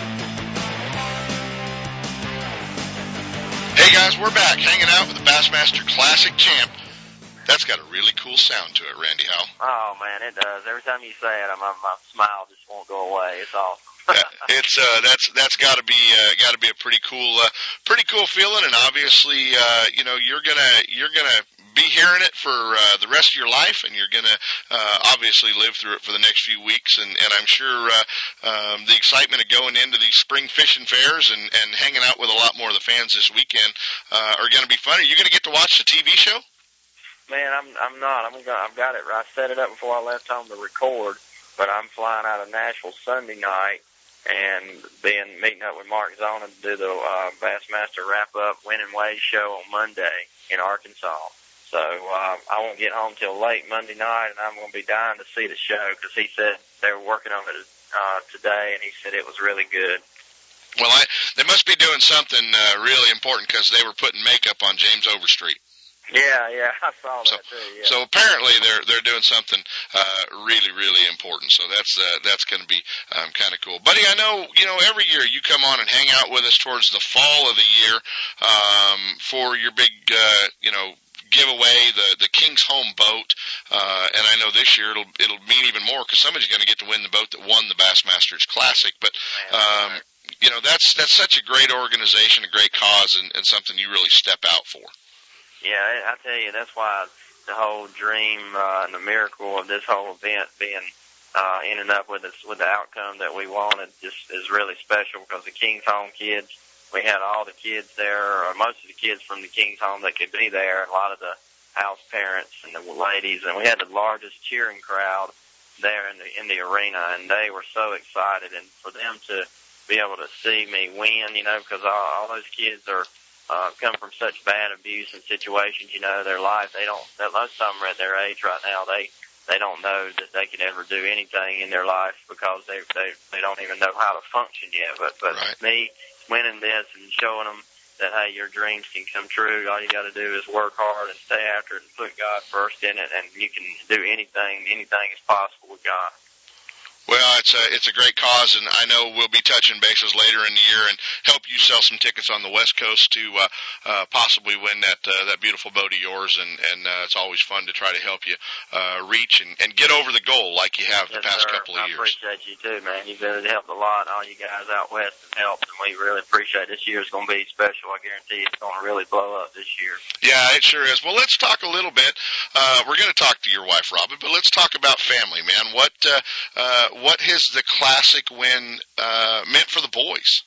Hey guys, we're back hanging out with the Bassmaster Classic Champ. That's got a really cool sound to it, Randy Howell. Oh man, it does. Every time you say it, I'm, I'm, my smile just won't go away. It's awesome. it's uh, that's that's got to be uh, got to be a pretty cool uh, pretty cool feeling, and obviously uh, you know you're gonna you're gonna be hearing it for uh, the rest of your life, and you're gonna uh, obviously live through it for the next few weeks, and and I'm sure uh, um, the excitement of going into these spring fishing fairs and and hanging out with a lot more of the fans this weekend uh, are going to be fun. Are you going to get to watch the TV show? Man, I'm I'm not. I'm gonna. I've got it. I set it up before I left home to record, but I'm flying out of Nashville Sunday night and being meeting up with Mark Zona to do the uh, Bassmaster wrap up Winning Ways show on Monday in Arkansas. So uh, I won't get home till late Monday night, and I'm going to be dying to see the show because he said they were working on it uh, today, and he said it was really good. Well, I, they must be doing something uh, really important because they were putting makeup on James Overstreet. Yeah, yeah, I saw So, that too. Yeah. so apparently they're they're doing something uh, really really important. So that's uh, that's going to be um, kind of cool, buddy. I know you know every year you come on and hang out with us towards the fall of the year um, for your big uh, you know giveaway the the King's Home boat, uh, and I know this year it'll it'll mean even more because somebody's going to get to win the boat that won the Bassmasters Classic. But um, you know that's that's such a great organization, a great cause, and, and something you really step out for. Yeah, I, I tell you, that's why the whole dream uh, and the miracle of this whole event being uh, ending up with this, with the outcome that we wanted just is really special because the King's Home kids, we had all the kids there, or most of the kids from the King's Home that could be there, a lot of the house parents and the ladies, and we had the largest cheering crowd there in the in the arena, and they were so excited, and for them to be able to see me win, you know, because all, all those kids are uh, come from such bad abuse and situations, you know, their life. They don't. That most of them are at their age right now. They they don't know that they could ever do anything in their life because they they they don't even know how to function yet. But but Right. me winning this and showing them that hey, your dreams can come true. All you got to do is work hard and stay after it and put God first in it, and you can do anything. Anything is possible with God. Well, it's a it's a great cause, and I know we'll be touching bases later in the year and help you sell some tickets on the West Coast to uh, uh, possibly win that uh, that beautiful boat of yours. And and uh, it's always fun to try to help you uh, reach and, and get over the goal like you have the past sir. couple of I years. appreciate you too, man. You've really helped a lot. All you guys out west have helped, and we really appreciate it. This year's going to be special. I guarantee it's going to really blow up this year. Yeah, it sure is. Well, let's talk a little bit. Uh, we're going to talk to your wife, Robin, but let's talk about family, man. What uh, uh, what has the classic win uh, meant for the boys?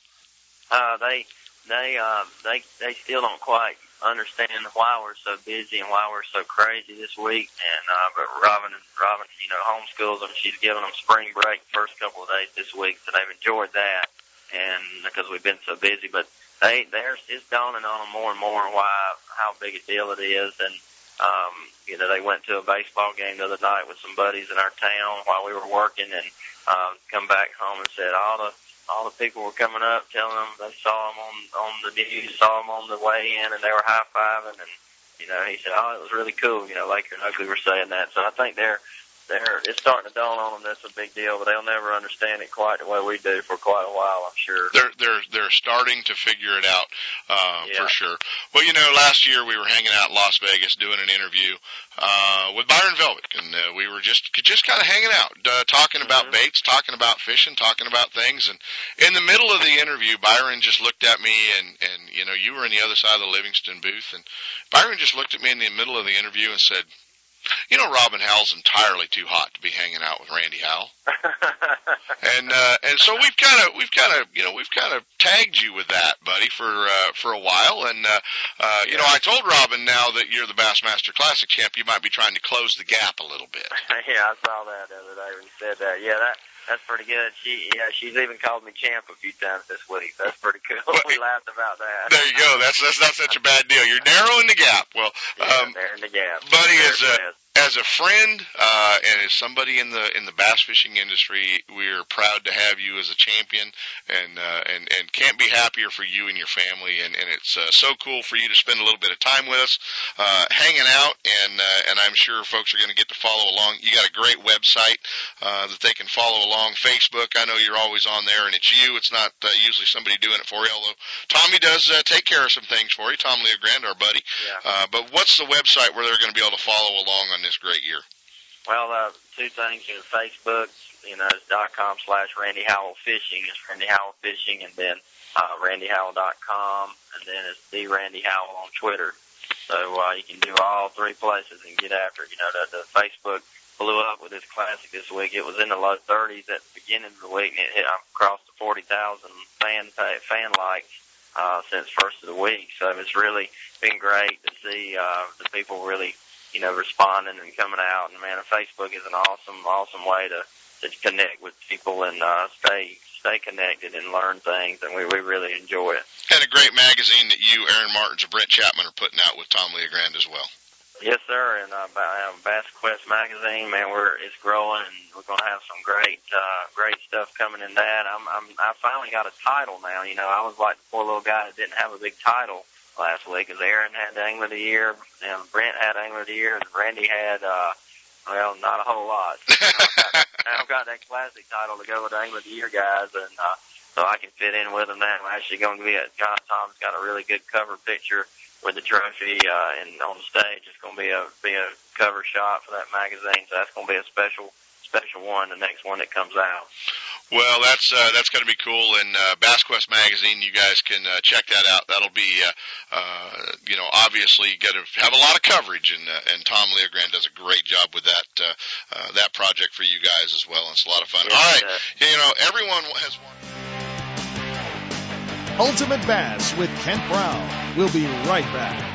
Uh, they, they, uh, they, they still don't quite understand why we're so busy and why we're so crazy this week. And uh, but Robin, Robin, you know, homeschools them. She's giving them spring break first couple of days this week, so they've enjoyed that. And because we've been so busy, but they, they're it's dawning on them more and more why how big a deal it is. And um, you know, they went to a baseball game the other night with some buddies in our town while we were working, and uh, come back home and said all the all the people were coming up telling them they saw them on on the news, saw them on the way in, and they were high fiving. And you know, he said, "Oh, it was really cool." You know, Laker and Oakley were saying that. So I think they're they're it's starting to dawn on them that's a big deal, but they'll never understand it quite the way we do for quite a while. I'm sure. They're they're they're starting to figure it out uh, Yeah. for sure. Well, you know, last year we were hanging out in Las Vegas doing an interview uh, with Byron Velvick, and uh, we were just just kind of hanging out, uh, talking about Mhm. baits, talking about fishing, talking about things. And in the middle of the interview, Byron just looked at me, and and you know, you were in the other side of the Livingston booth, and Byron just looked at me in the middle of the interview and said. You know, Robin Howell's entirely too hot to be hanging out with Randy Howell and uh, and so we've kind of we've kind of you know we've kind of tagged you with that, buddy, for uh, for a while. And uh, uh, you know, I told Robin now that you're the Bassmaster Classic champ, you might be trying to close the gap a little bit. yeah, I saw that the other day when you said that. Yeah, that that's pretty good. She yeah, she's even called me champ a few times this week. That's pretty cool. we laughed about that. There you go. That's that's not such a bad deal. You're narrowing the gap. Well, Yeah, um, in the gap. buddy, it a is. As a friend uh, and as somebody in the in the bass fishing industry, we're proud to have you as a champion, and uh, and and can't be happier for you and your family. And and it's uh, so cool for you to spend a little bit of time with us, uh, hanging out, and uh, and I'm sure folks are going to get to follow along. You got a great website uh, that they can follow along. Facebook, I know you're always on there, and it's you. It's not uh, usually somebody doing it for you. Although Tommy does uh, take care of some things for you. Tom Leogrand, our buddy. Yeah. Uh, but what's the website where they're going to be able to follow along on this great year? Well, uh, two things here. Facebook you know, dot com slash Randy Howell Fishing. It's Randy Howell Fishing, and then uh, RandyHowell.com, and then it's the Randy Howell on Twitter. So uh, you can do all three places and get after it. You know, the, the Facebook blew up with this classic this week. It was in the low 30s at the beginning of the week, and it hit across the 40,000 fan fan likes uh, since first of the week. So it's really been great to see uh, the people really, you know, responding and coming out. And man, Facebook is an awesome, awesome way to to connect with people and uh, stay stay connected and learn things, and we, we really enjoy it. And a great magazine that you, Aaron Martens, and Brent Chapman are putting out with Tom Leogrand as well. Yes, sir. And uh, Bass Quest magazine, man, we're it's growing, and we're going to have some great, uh, great stuff coming in that. I'm, I'm, I finally got a title now. You know, I was like the poor little guy that didn't have a big title last week, because Aaron had the Angler of the Year, and Brent had Angler of the Year, and Randy had, uh, well, not a whole lot. So now, I've got, now I've got that classic title to go with the Angler of the Year guys, and uh, so I can fit in with them. Now I'm actually going to be at John Tom's got a really good cover picture with the trophy uh, and on the stage. It's going to be a be a cover shot for that magazine. So that's going to be a special special one. The next one that comes out. Well, that's uh, that's going to be cool. And uh, Bass Quest magazine, you guys can uh, check that out. That'll be, uh, uh, you know, obviously going to have a lot of coverage, and uh, and Tom Leogrand does a great job with that uh, uh, that project for you guys as well. And it's a lot of fun. Yeah, All right, yeah. you know, everyone has one. Ultimate Bass with Kent Brown. We'll be right back.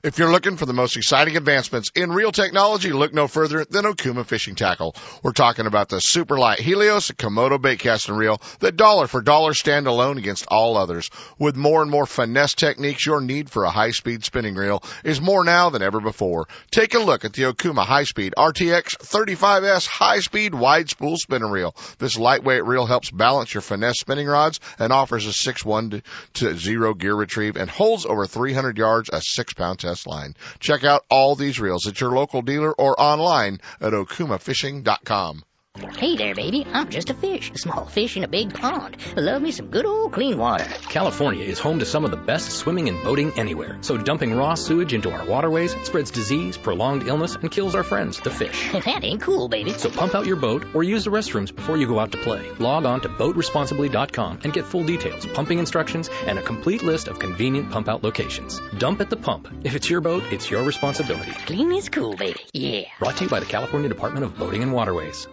If you're looking for the most exciting advancements in reel technology, look no further than Okuma Fishing Tackle. We're talking about the super light Helios Komodo bait casting reel that dollar for dollar stand alone against all others. With more and more finesse techniques, your need for a high speed spinning reel is more now than ever before. Take a look at the Okuma High Speed RTX 35S high speed wide spool spinning reel. This lightweight reel helps balance your finesse spinning rods and offers a 6-1 to 0 gear retrieve and holds over 300 yards a 6 pound test line. Check out all these reels at your local dealer or online at okumafishing.com. Hey there, baby. I'm just a fish, a small fish in a big pond. Love me some good old clean water. California is home to some of the best swimming and boating anywhere. So dumping raw sewage into our waterways spreads disease, prolonged illness, and kills our friends, the fish. that ain't cool, baby. So pump out your boat or use the restrooms before you go out to play. Log on to boatresponsibly.com and get full details, pumping instructions, and a complete list of convenient pump out locations. Dump at the pump. If it's your boat, it's your responsibility. Clean is cool, baby. Yeah. Brought to you by the California Department of Boating and Waterways.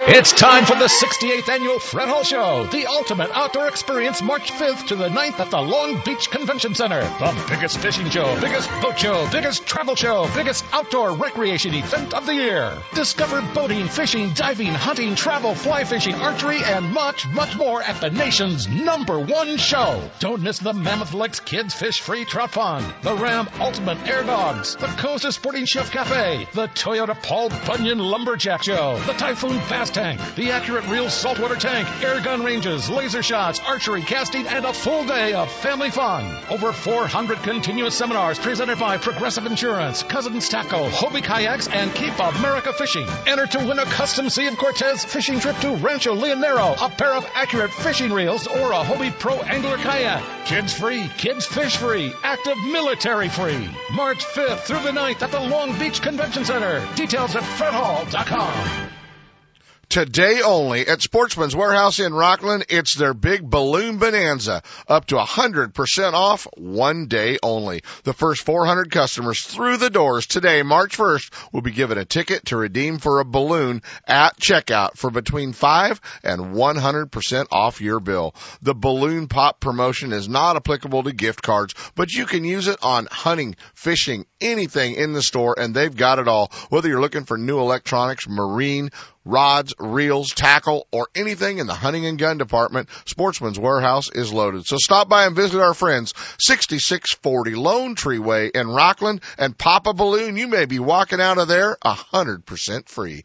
It's time for the 68th annual Fred Hall Show, the ultimate outdoor experience, March 5th to the 9th at the Long Beach Convention Center. The biggest fishing show, biggest boat show, biggest travel show, biggest outdoor recreation event of the year. Discover boating, fishing, diving, hunting, travel, fly fishing, archery, and much, much more at the nation's number one show. Don't miss the Mammoth Lakes Kids Fish Free Trout Pond, the Ram Ultimate Air Dogs, the Costa Sporting Chef Cafe, the Toyota Paul Bunyan Lumberjack Show, the Typhoon Bass Tank, the Accurate Reel Saltwater Tank, air gun ranges, laser shots, archery, casting, and a full day of family fun. Over 400 continuous seminars presented by Progressive Insurance, Cousins Tackle, Hobie Kayaks, and Keep America Fishing. Enter to win a custom Sea of Cortez fishing trip to Rancho Leonero, a pair of accurate fishing reels, or a Hobie Pro Angler Kayak. Kids free, kids fish free, active military free. March 5th through the 9th at the Long Beach Convention Center. Details at fredhall.com. Today only at Sportsman's Warehouse in Rocklin, it's their big balloon bonanza. Up to 100% off one day only. The first 400 customers through the doors today, March 1st, will be given a ticket to redeem for a balloon at checkout for between 5 and 100% off your bill. The balloon pop promotion is not applicable to gift cards, but you can use it on hunting, fishing, anything in the store and they've got it all. Whether you're looking for new electronics, marine, rods, reels, tackle, or anything in the hunting and gun department, Sportsman's Warehouse is loaded. So stop by and visit our friends, 6640 Lone Tree Way in Rocklin, and pop a balloon. You may be walking out of there 100% free.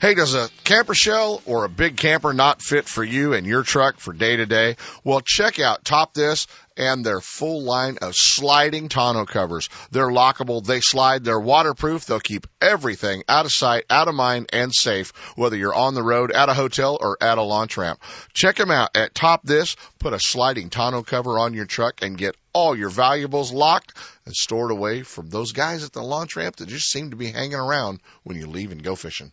Hey, does a camper shell or a big camper not fit for you and your truck for day to day? Well, check out Top This and their full line of sliding tonneau covers. They're lockable, they slide, they're waterproof, they'll keep everything out of sight, out of mind, and safe, whether you're on the road, at a hotel, or at a launch ramp. Check them out at Top This, put a sliding tonneau cover on your truck and get all your valuables locked and stored away from those guys at the launch ramp that just seem to be hanging around when you leave and go fishing.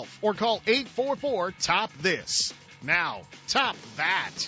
or call 844 Top This. Now, top that.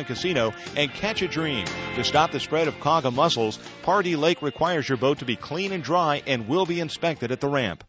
and Casino and catch a dream. To stop the spread of quagga mussels, Pardee Lake requires your boat to be clean and dry and will be inspected at the ramp.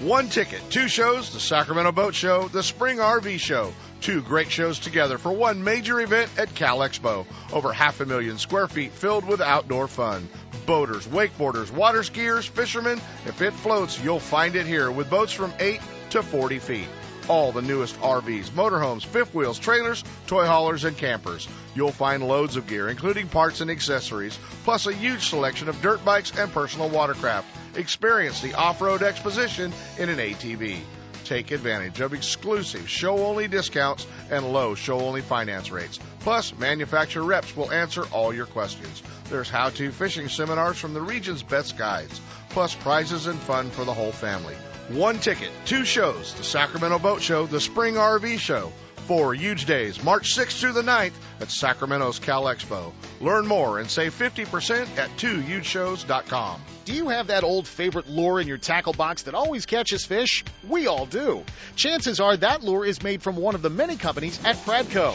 One ticket, two shows, the Sacramento Boat Show, the Spring RV Show. Two great shows together for one major event at Cal Expo. Over half a million square feet filled with outdoor fun. Boaters, wakeboarders, water skiers, fishermen. If it floats, you'll find it here with boats from 8 to 40 feet. All the newest RVs, motorhomes, fifth wheels, trailers, toy haulers, and campers. You'll find loads of gear, including parts and accessories, plus a huge selection of dirt bikes and personal watercraft. Experience the off-road exposition in an ATV. Take advantage of exclusive show-only discounts and low show-only finance rates. Plus, manufacturer reps will answer all your questions. There's how-to fishing seminars from the region's best guides, plus prizes and fun for the whole family. One ticket, two shows, the Sacramento Boat Show, the Spring RV Show, four huge days, March 6th through the 9th at Sacramento's Cal Expo. Learn more and save 50% at twohugeshows.com. Do you have that old favorite lure in your tackle box that always catches fish? We all do. Chances are that lure is made from one of the many companies at Pradco.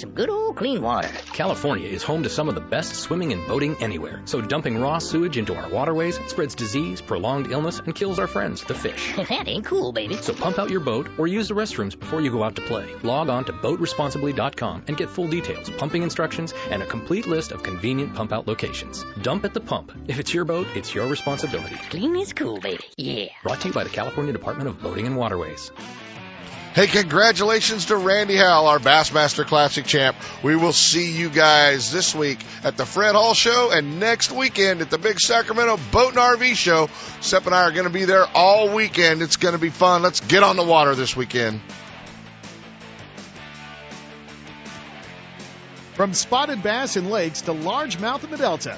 some good old clean water. California is home to some of the best swimming and boating anywhere. So dumping raw sewage into our waterways spreads disease, prolonged illness, and kills our friends, the fish. that ain't cool, baby. So pump out your boat or use the restrooms before you go out to play. Log on to boatresponsibly.com and get full details, pumping instructions, and a complete list of convenient pump out locations. Dump at the pump. If it's your boat, it's your responsibility. Clean is cool, baby. Yeah. Brought to you by the California Department of Boating and Waterways. Hey, congratulations to Randy Howell, our Bassmaster Classic champ. We will see you guys this week at the Fred Hall Show and next weekend at the Big Sacramento Boat and RV Show. Sep and I are going to be there all weekend. It's going to be fun. Let's get on the water this weekend. From spotted bass in lakes to largemouth in the Delta,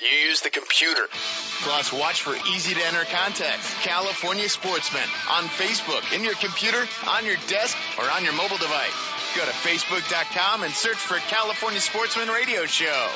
You use the computer. Plus, watch for easy to enter contacts. California Sportsman on Facebook, in your computer, on your desk, or on your mobile device. Go to Facebook.com and search for California Sportsman Radio Show.